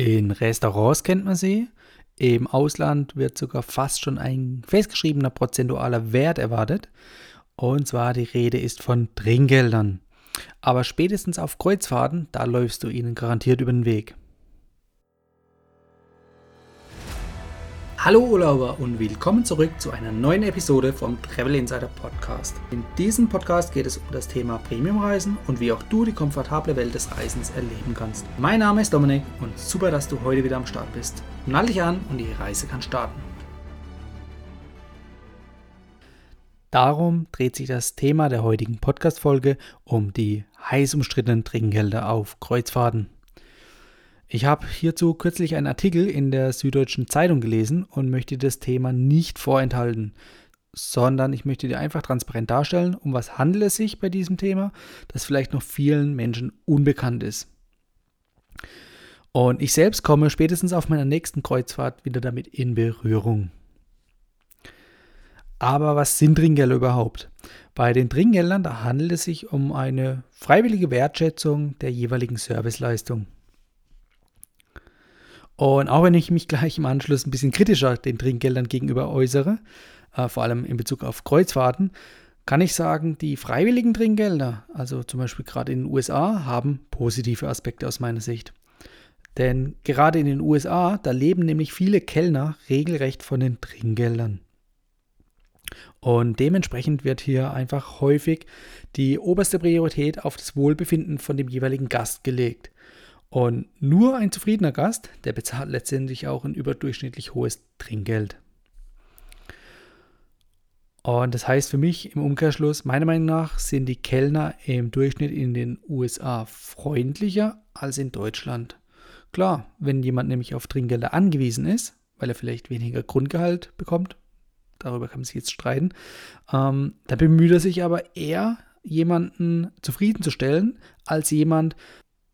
In Restaurants kennt man sie. Im Ausland wird sogar fast schon ein festgeschriebener prozentualer Wert erwartet. Und zwar die Rede ist von Trinkgeldern. Aber spätestens auf Kreuzfahrten, da läufst du ihnen garantiert über den Weg. Hallo Urlauber und willkommen zurück zu einer neuen Episode vom Travel Insider Podcast. In diesem Podcast geht es um das Thema Premiumreisen und wie auch du die komfortable Welt des Reisens erleben kannst. Mein Name ist Dominik und super, dass du heute wieder am Start bist. Nall dich an und die Reise kann starten. Darum dreht sich das Thema der heutigen Podcast-Folge um die heiß umstrittenen Trinkgelder auf Kreuzfahrten. Ich habe hierzu kürzlich einen Artikel in der Süddeutschen Zeitung gelesen und möchte das Thema nicht vorenthalten, sondern ich möchte dir einfach transparent darstellen, um was handelt es sich bei diesem Thema, das vielleicht noch vielen Menschen unbekannt ist. Und ich selbst komme spätestens auf meiner nächsten Kreuzfahrt wieder damit in Berührung. Aber was sind Trinkgelder überhaupt? Bei den Trinkgeldern, da handelt es sich um eine freiwillige Wertschätzung der jeweiligen Serviceleistung. Und auch wenn ich mich gleich im Anschluss ein bisschen kritischer den Trinkgeldern gegenüber äußere, äh, vor allem in Bezug auf Kreuzfahrten, kann ich sagen, die freiwilligen Trinkgelder, also zum Beispiel gerade in den USA, haben positive Aspekte aus meiner Sicht. Denn gerade in den USA, da leben nämlich viele Kellner regelrecht von den Trinkgeldern. Und dementsprechend wird hier einfach häufig die oberste Priorität auf das Wohlbefinden von dem jeweiligen Gast gelegt. Und nur ein zufriedener Gast, der bezahlt letztendlich auch ein überdurchschnittlich hohes Trinkgeld. Und das heißt für mich im Umkehrschluss, meiner Meinung nach sind die Kellner im Durchschnitt in den USA freundlicher als in Deutschland. Klar, wenn jemand nämlich auf Trinkgelder angewiesen ist, weil er vielleicht weniger Grundgehalt bekommt, darüber kann man sich jetzt streiten, ähm, da bemüht er sich aber eher, jemanden zufriedenzustellen, als jemand,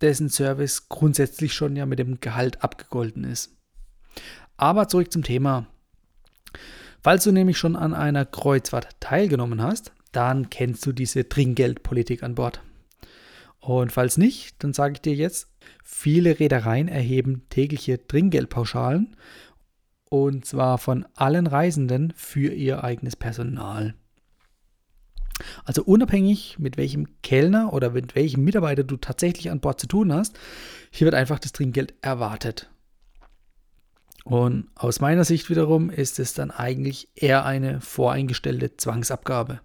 dessen Service grundsätzlich schon ja mit dem Gehalt abgegolten ist. Aber zurück zum Thema. Falls du nämlich schon an einer Kreuzfahrt teilgenommen hast, dann kennst du diese Trinkgeldpolitik an Bord. Und falls nicht, dann sage ich dir jetzt, viele Reedereien erheben tägliche Trinkgeldpauschalen und zwar von allen Reisenden für ihr eigenes Personal. Also unabhängig mit welchem Kellner oder mit welchem Mitarbeiter du tatsächlich an Bord zu tun hast, hier wird einfach das Trinkgeld erwartet. Und aus meiner Sicht wiederum ist es dann eigentlich eher eine voreingestellte Zwangsabgabe.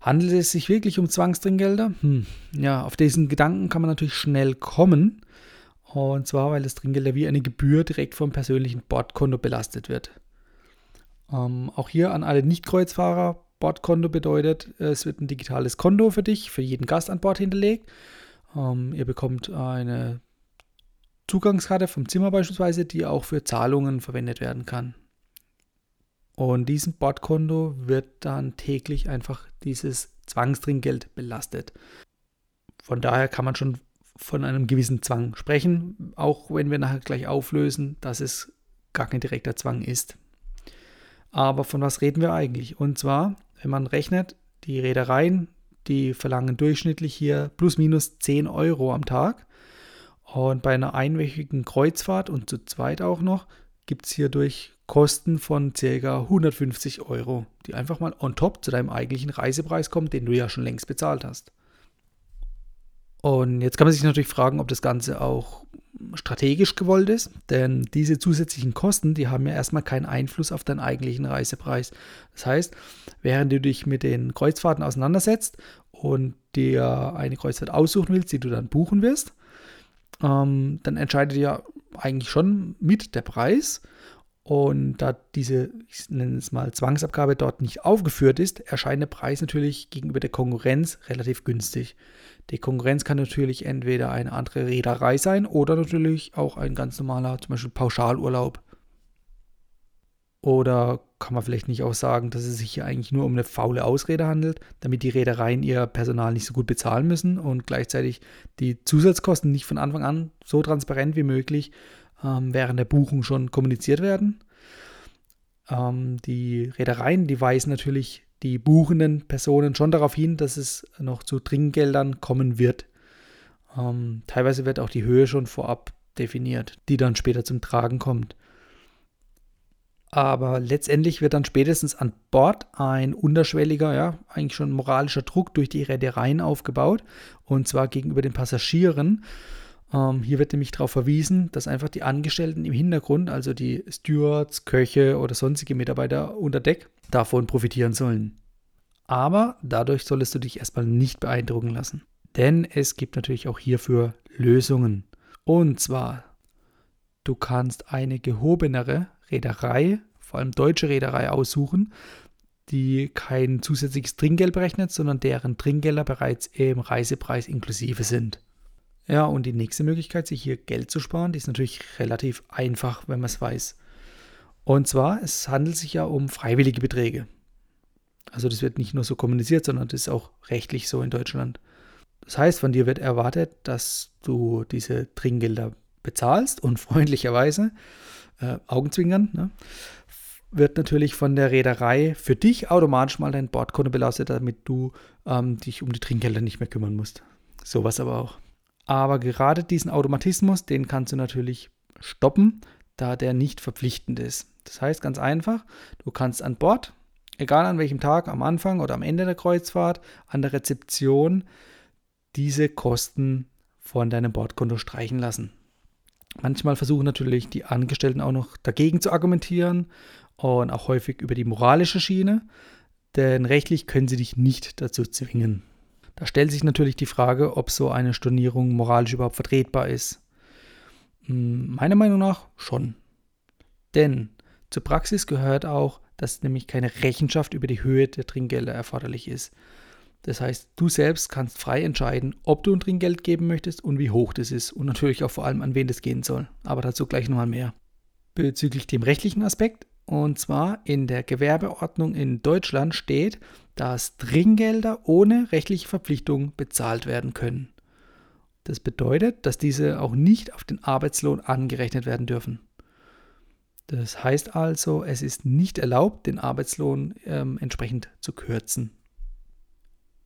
Handelt es sich wirklich um Zwangstrinkgelder? Hm, ja, auf diesen Gedanken kann man natürlich schnell kommen. Und zwar, weil das Trinkgeld wie eine Gebühr direkt vom persönlichen Bordkonto belastet wird. Ähm, auch hier an alle Nicht-Kreuzfahrer Bordkonto bedeutet, es wird ein digitales Konto für dich, für jeden Gast an Bord hinterlegt. Ähm, ihr bekommt eine Zugangskarte vom Zimmer beispielsweise, die auch für Zahlungen verwendet werden kann. Und diesem Bordkonto wird dann täglich einfach dieses Zwangstrinkgeld belastet. Von daher kann man schon von einem gewissen Zwang sprechen, auch wenn wir nachher gleich auflösen, dass es gar kein direkter Zwang ist. Aber von was reden wir eigentlich? Und zwar wenn man rechnet, die Reedereien, die verlangen durchschnittlich hier plus minus 10 Euro am Tag. Und bei einer einwöchigen Kreuzfahrt und zu zweit auch noch gibt es hierdurch Kosten von ca. 150 Euro, die einfach mal on top zu deinem eigentlichen Reisepreis kommen, den du ja schon längst bezahlt hast. Und jetzt kann man sich natürlich fragen, ob das Ganze auch strategisch gewollt ist, denn diese zusätzlichen Kosten, die haben ja erstmal keinen Einfluss auf deinen eigentlichen Reisepreis. Das heißt, während du dich mit den Kreuzfahrten auseinandersetzt und dir eine Kreuzfahrt aussuchen willst, die du dann buchen wirst, ähm, dann entscheidet ja eigentlich schon mit der Preis. Und da diese, ich nenne es mal, Zwangsabgabe dort nicht aufgeführt ist, erscheint der Preis natürlich gegenüber der Konkurrenz relativ günstig. Die Konkurrenz kann natürlich entweder eine andere Reederei sein oder natürlich auch ein ganz normaler, zum Beispiel Pauschalurlaub. Oder kann man vielleicht nicht auch sagen, dass es sich hier eigentlich nur um eine faule Ausrede handelt, damit die Reedereien ihr Personal nicht so gut bezahlen müssen und gleichzeitig die Zusatzkosten nicht von Anfang an so transparent wie möglich ähm, während der Buchung schon kommuniziert werden. Ähm, die Reedereien, die weisen natürlich die buchenden Personen schon darauf hin, dass es noch zu Trinkgeldern kommen wird. Ähm, teilweise wird auch die Höhe schon vorab definiert, die dann später zum Tragen kommt. Aber letztendlich wird dann spätestens an Bord ein unterschwelliger, ja, eigentlich schon moralischer Druck durch die Reedereien aufgebaut. Und zwar gegenüber den Passagieren. Ähm, hier wird nämlich darauf verwiesen, dass einfach die Angestellten im Hintergrund, also die Stewards, Köche oder sonstige Mitarbeiter unter Deck, davon profitieren sollen. Aber dadurch solltest du dich erstmal nicht beeindrucken lassen. Denn es gibt natürlich auch hierfür Lösungen. Und zwar, du kannst eine gehobenere Reederei, vor allem deutsche Reederei, aussuchen, die kein zusätzliches Trinkgeld berechnet, sondern deren Trinkgelder bereits im Reisepreis inklusive sind. Ja, und die nächste Möglichkeit, sich hier Geld zu sparen, die ist natürlich relativ einfach, wenn man es weiß. Und zwar, es handelt sich ja um freiwillige Beträge. Also das wird nicht nur so kommuniziert, sondern das ist auch rechtlich so in Deutschland. Das heißt, von dir wird erwartet, dass du diese Trinkgelder bezahlst und freundlicherweise äh, Augenzwinkern, ne, wird natürlich von der Reederei für dich automatisch mal dein Bordkonto belastet, damit du ähm, dich um die Trinkgelder nicht mehr kümmern musst. Sowas aber auch. Aber gerade diesen Automatismus, den kannst du natürlich stoppen, da der nicht verpflichtend ist. Das heißt ganz einfach, du kannst an Bord, egal an welchem Tag, am Anfang oder am Ende der Kreuzfahrt, an der Rezeption diese Kosten von deinem Bordkonto streichen lassen. Manchmal versuchen natürlich die Angestellten auch noch dagegen zu argumentieren und auch häufig über die moralische Schiene, denn rechtlich können sie dich nicht dazu zwingen. Da stellt sich natürlich die Frage, ob so eine Stornierung moralisch überhaupt vertretbar ist. Hm, meiner Meinung nach schon. Denn zur Praxis gehört auch, dass nämlich keine Rechenschaft über die Höhe der Trinkgelder erforderlich ist. Das heißt, du selbst kannst frei entscheiden, ob du ein Trinkgeld geben möchtest und wie hoch das ist und natürlich auch vor allem, an wen das gehen soll. Aber dazu gleich nochmal mehr. Bezüglich dem rechtlichen Aspekt, und zwar in der Gewerbeordnung in Deutschland steht, dass Trinkgelder ohne rechtliche Verpflichtung bezahlt werden können. Das bedeutet, dass diese auch nicht auf den Arbeitslohn angerechnet werden dürfen. Das heißt also, es ist nicht erlaubt, den Arbeitslohn ähm, entsprechend zu kürzen.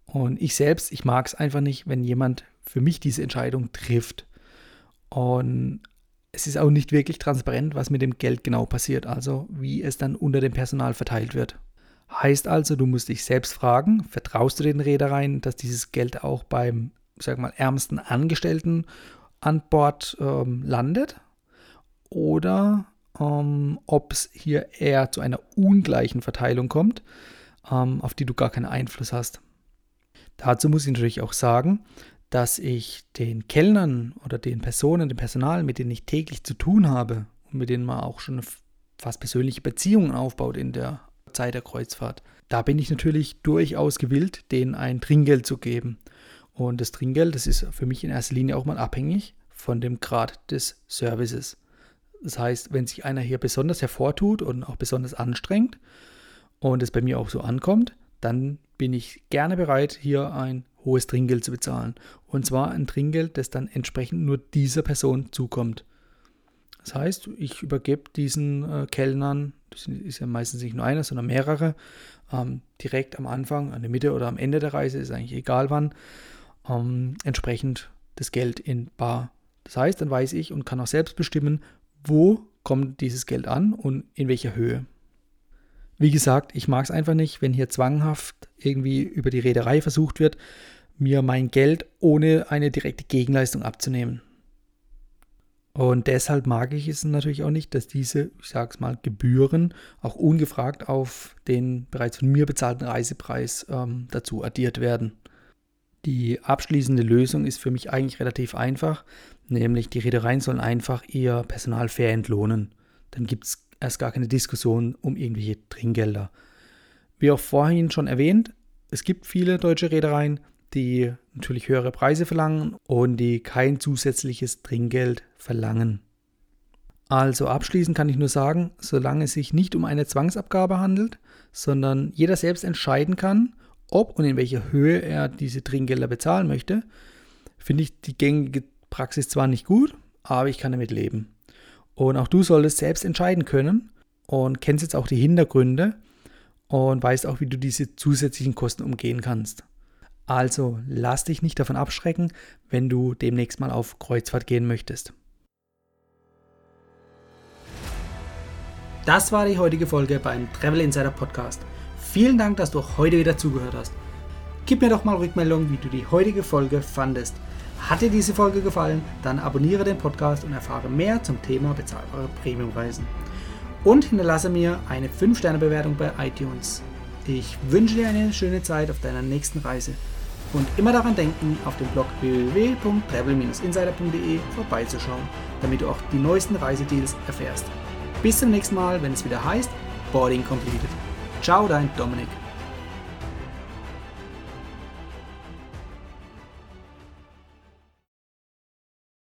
Und ich selbst, ich mag es einfach nicht, wenn jemand für mich diese Entscheidung trifft. Und es ist auch nicht wirklich transparent, was mit dem Geld genau passiert, also wie es dann unter dem Personal verteilt wird. Heißt also, du musst dich selbst fragen, vertraust du den Reedereien, dass dieses Geld auch beim, sag mal, ärmsten Angestellten an Bord ähm, landet? Oder ähm, ob es hier eher zu einer ungleichen Verteilung kommt, ähm, auf die du gar keinen Einfluss hast. Dazu muss ich natürlich auch sagen, dass ich den Kellnern oder den Personen, dem Personal, mit denen ich täglich zu tun habe und mit denen man auch schon fast persönliche Beziehungen aufbaut in der Zeit der Kreuzfahrt, da bin ich natürlich durchaus gewillt, denen ein Trinkgeld zu geben. Und das Trinkgeld, das ist für mich in erster Linie auch mal abhängig von dem Grad des Services. Das heißt, wenn sich einer hier besonders hervortut und auch besonders anstrengt und es bei mir auch so ankommt, dann bin ich gerne bereit, hier ein hohes Trinkgeld zu bezahlen. Und zwar ein Trinkgeld, das dann entsprechend nur dieser Person zukommt. Das heißt, ich übergebe diesen äh, Kellnern, ist ja meistens nicht nur einer, sondern mehrere, ähm, direkt am Anfang, an der Mitte oder am Ende der Reise, ist eigentlich egal wann, ähm, entsprechend das Geld in Bar. Das heißt, dann weiß ich und kann auch selbst bestimmen, wo kommt dieses Geld an und in welcher Höhe. Wie gesagt, ich mag es einfach nicht, wenn hier zwanghaft irgendwie über die Reederei versucht wird, mir mein Geld ohne eine direkte Gegenleistung abzunehmen. Und deshalb mag ich es natürlich auch nicht, dass diese, ich sage es mal, Gebühren auch ungefragt auf den bereits von mir bezahlten Reisepreis ähm, dazu addiert werden. Die abschließende Lösung ist für mich eigentlich relativ einfach, nämlich die Reedereien sollen einfach ihr Personal fair entlohnen. Dann gibt es erst gar keine Diskussion um irgendwelche Trinkgelder. Wie auch vorhin schon erwähnt, es gibt viele deutsche Reedereien, die natürlich höhere Preise verlangen und die kein zusätzliches Trinkgeld verlangen. Also abschließend kann ich nur sagen, solange es sich nicht um eine Zwangsabgabe handelt, sondern jeder selbst entscheiden kann, ob und in welcher Höhe er diese Trinkgelder bezahlen möchte, finde ich die gängige Praxis zwar nicht gut, aber ich kann damit leben. Und auch du solltest selbst entscheiden können und kennst jetzt auch die Hintergründe und weißt auch, wie du diese zusätzlichen Kosten umgehen kannst. Also lass dich nicht davon abschrecken, wenn du demnächst mal auf Kreuzfahrt gehen möchtest. Das war die heutige Folge beim Travel Insider Podcast. Vielen Dank, dass du heute wieder zugehört hast. Gib mir doch mal Rückmeldung, wie du die heutige Folge fandest. Hat dir diese Folge gefallen, dann abonniere den Podcast und erfahre mehr zum Thema bezahlbare Premiumreisen. Und hinterlasse mir eine 5-Sterne-Bewertung bei iTunes. Ich wünsche dir eine schöne Zeit auf deiner nächsten Reise. Und immer daran denken, auf dem Blog www.travel-insider.de vorbeizuschauen, damit du auch die neuesten Reisedeals erfährst. Bis zum nächsten Mal, wenn es wieder heißt Boarding Completed. Ciao, dein Dominik.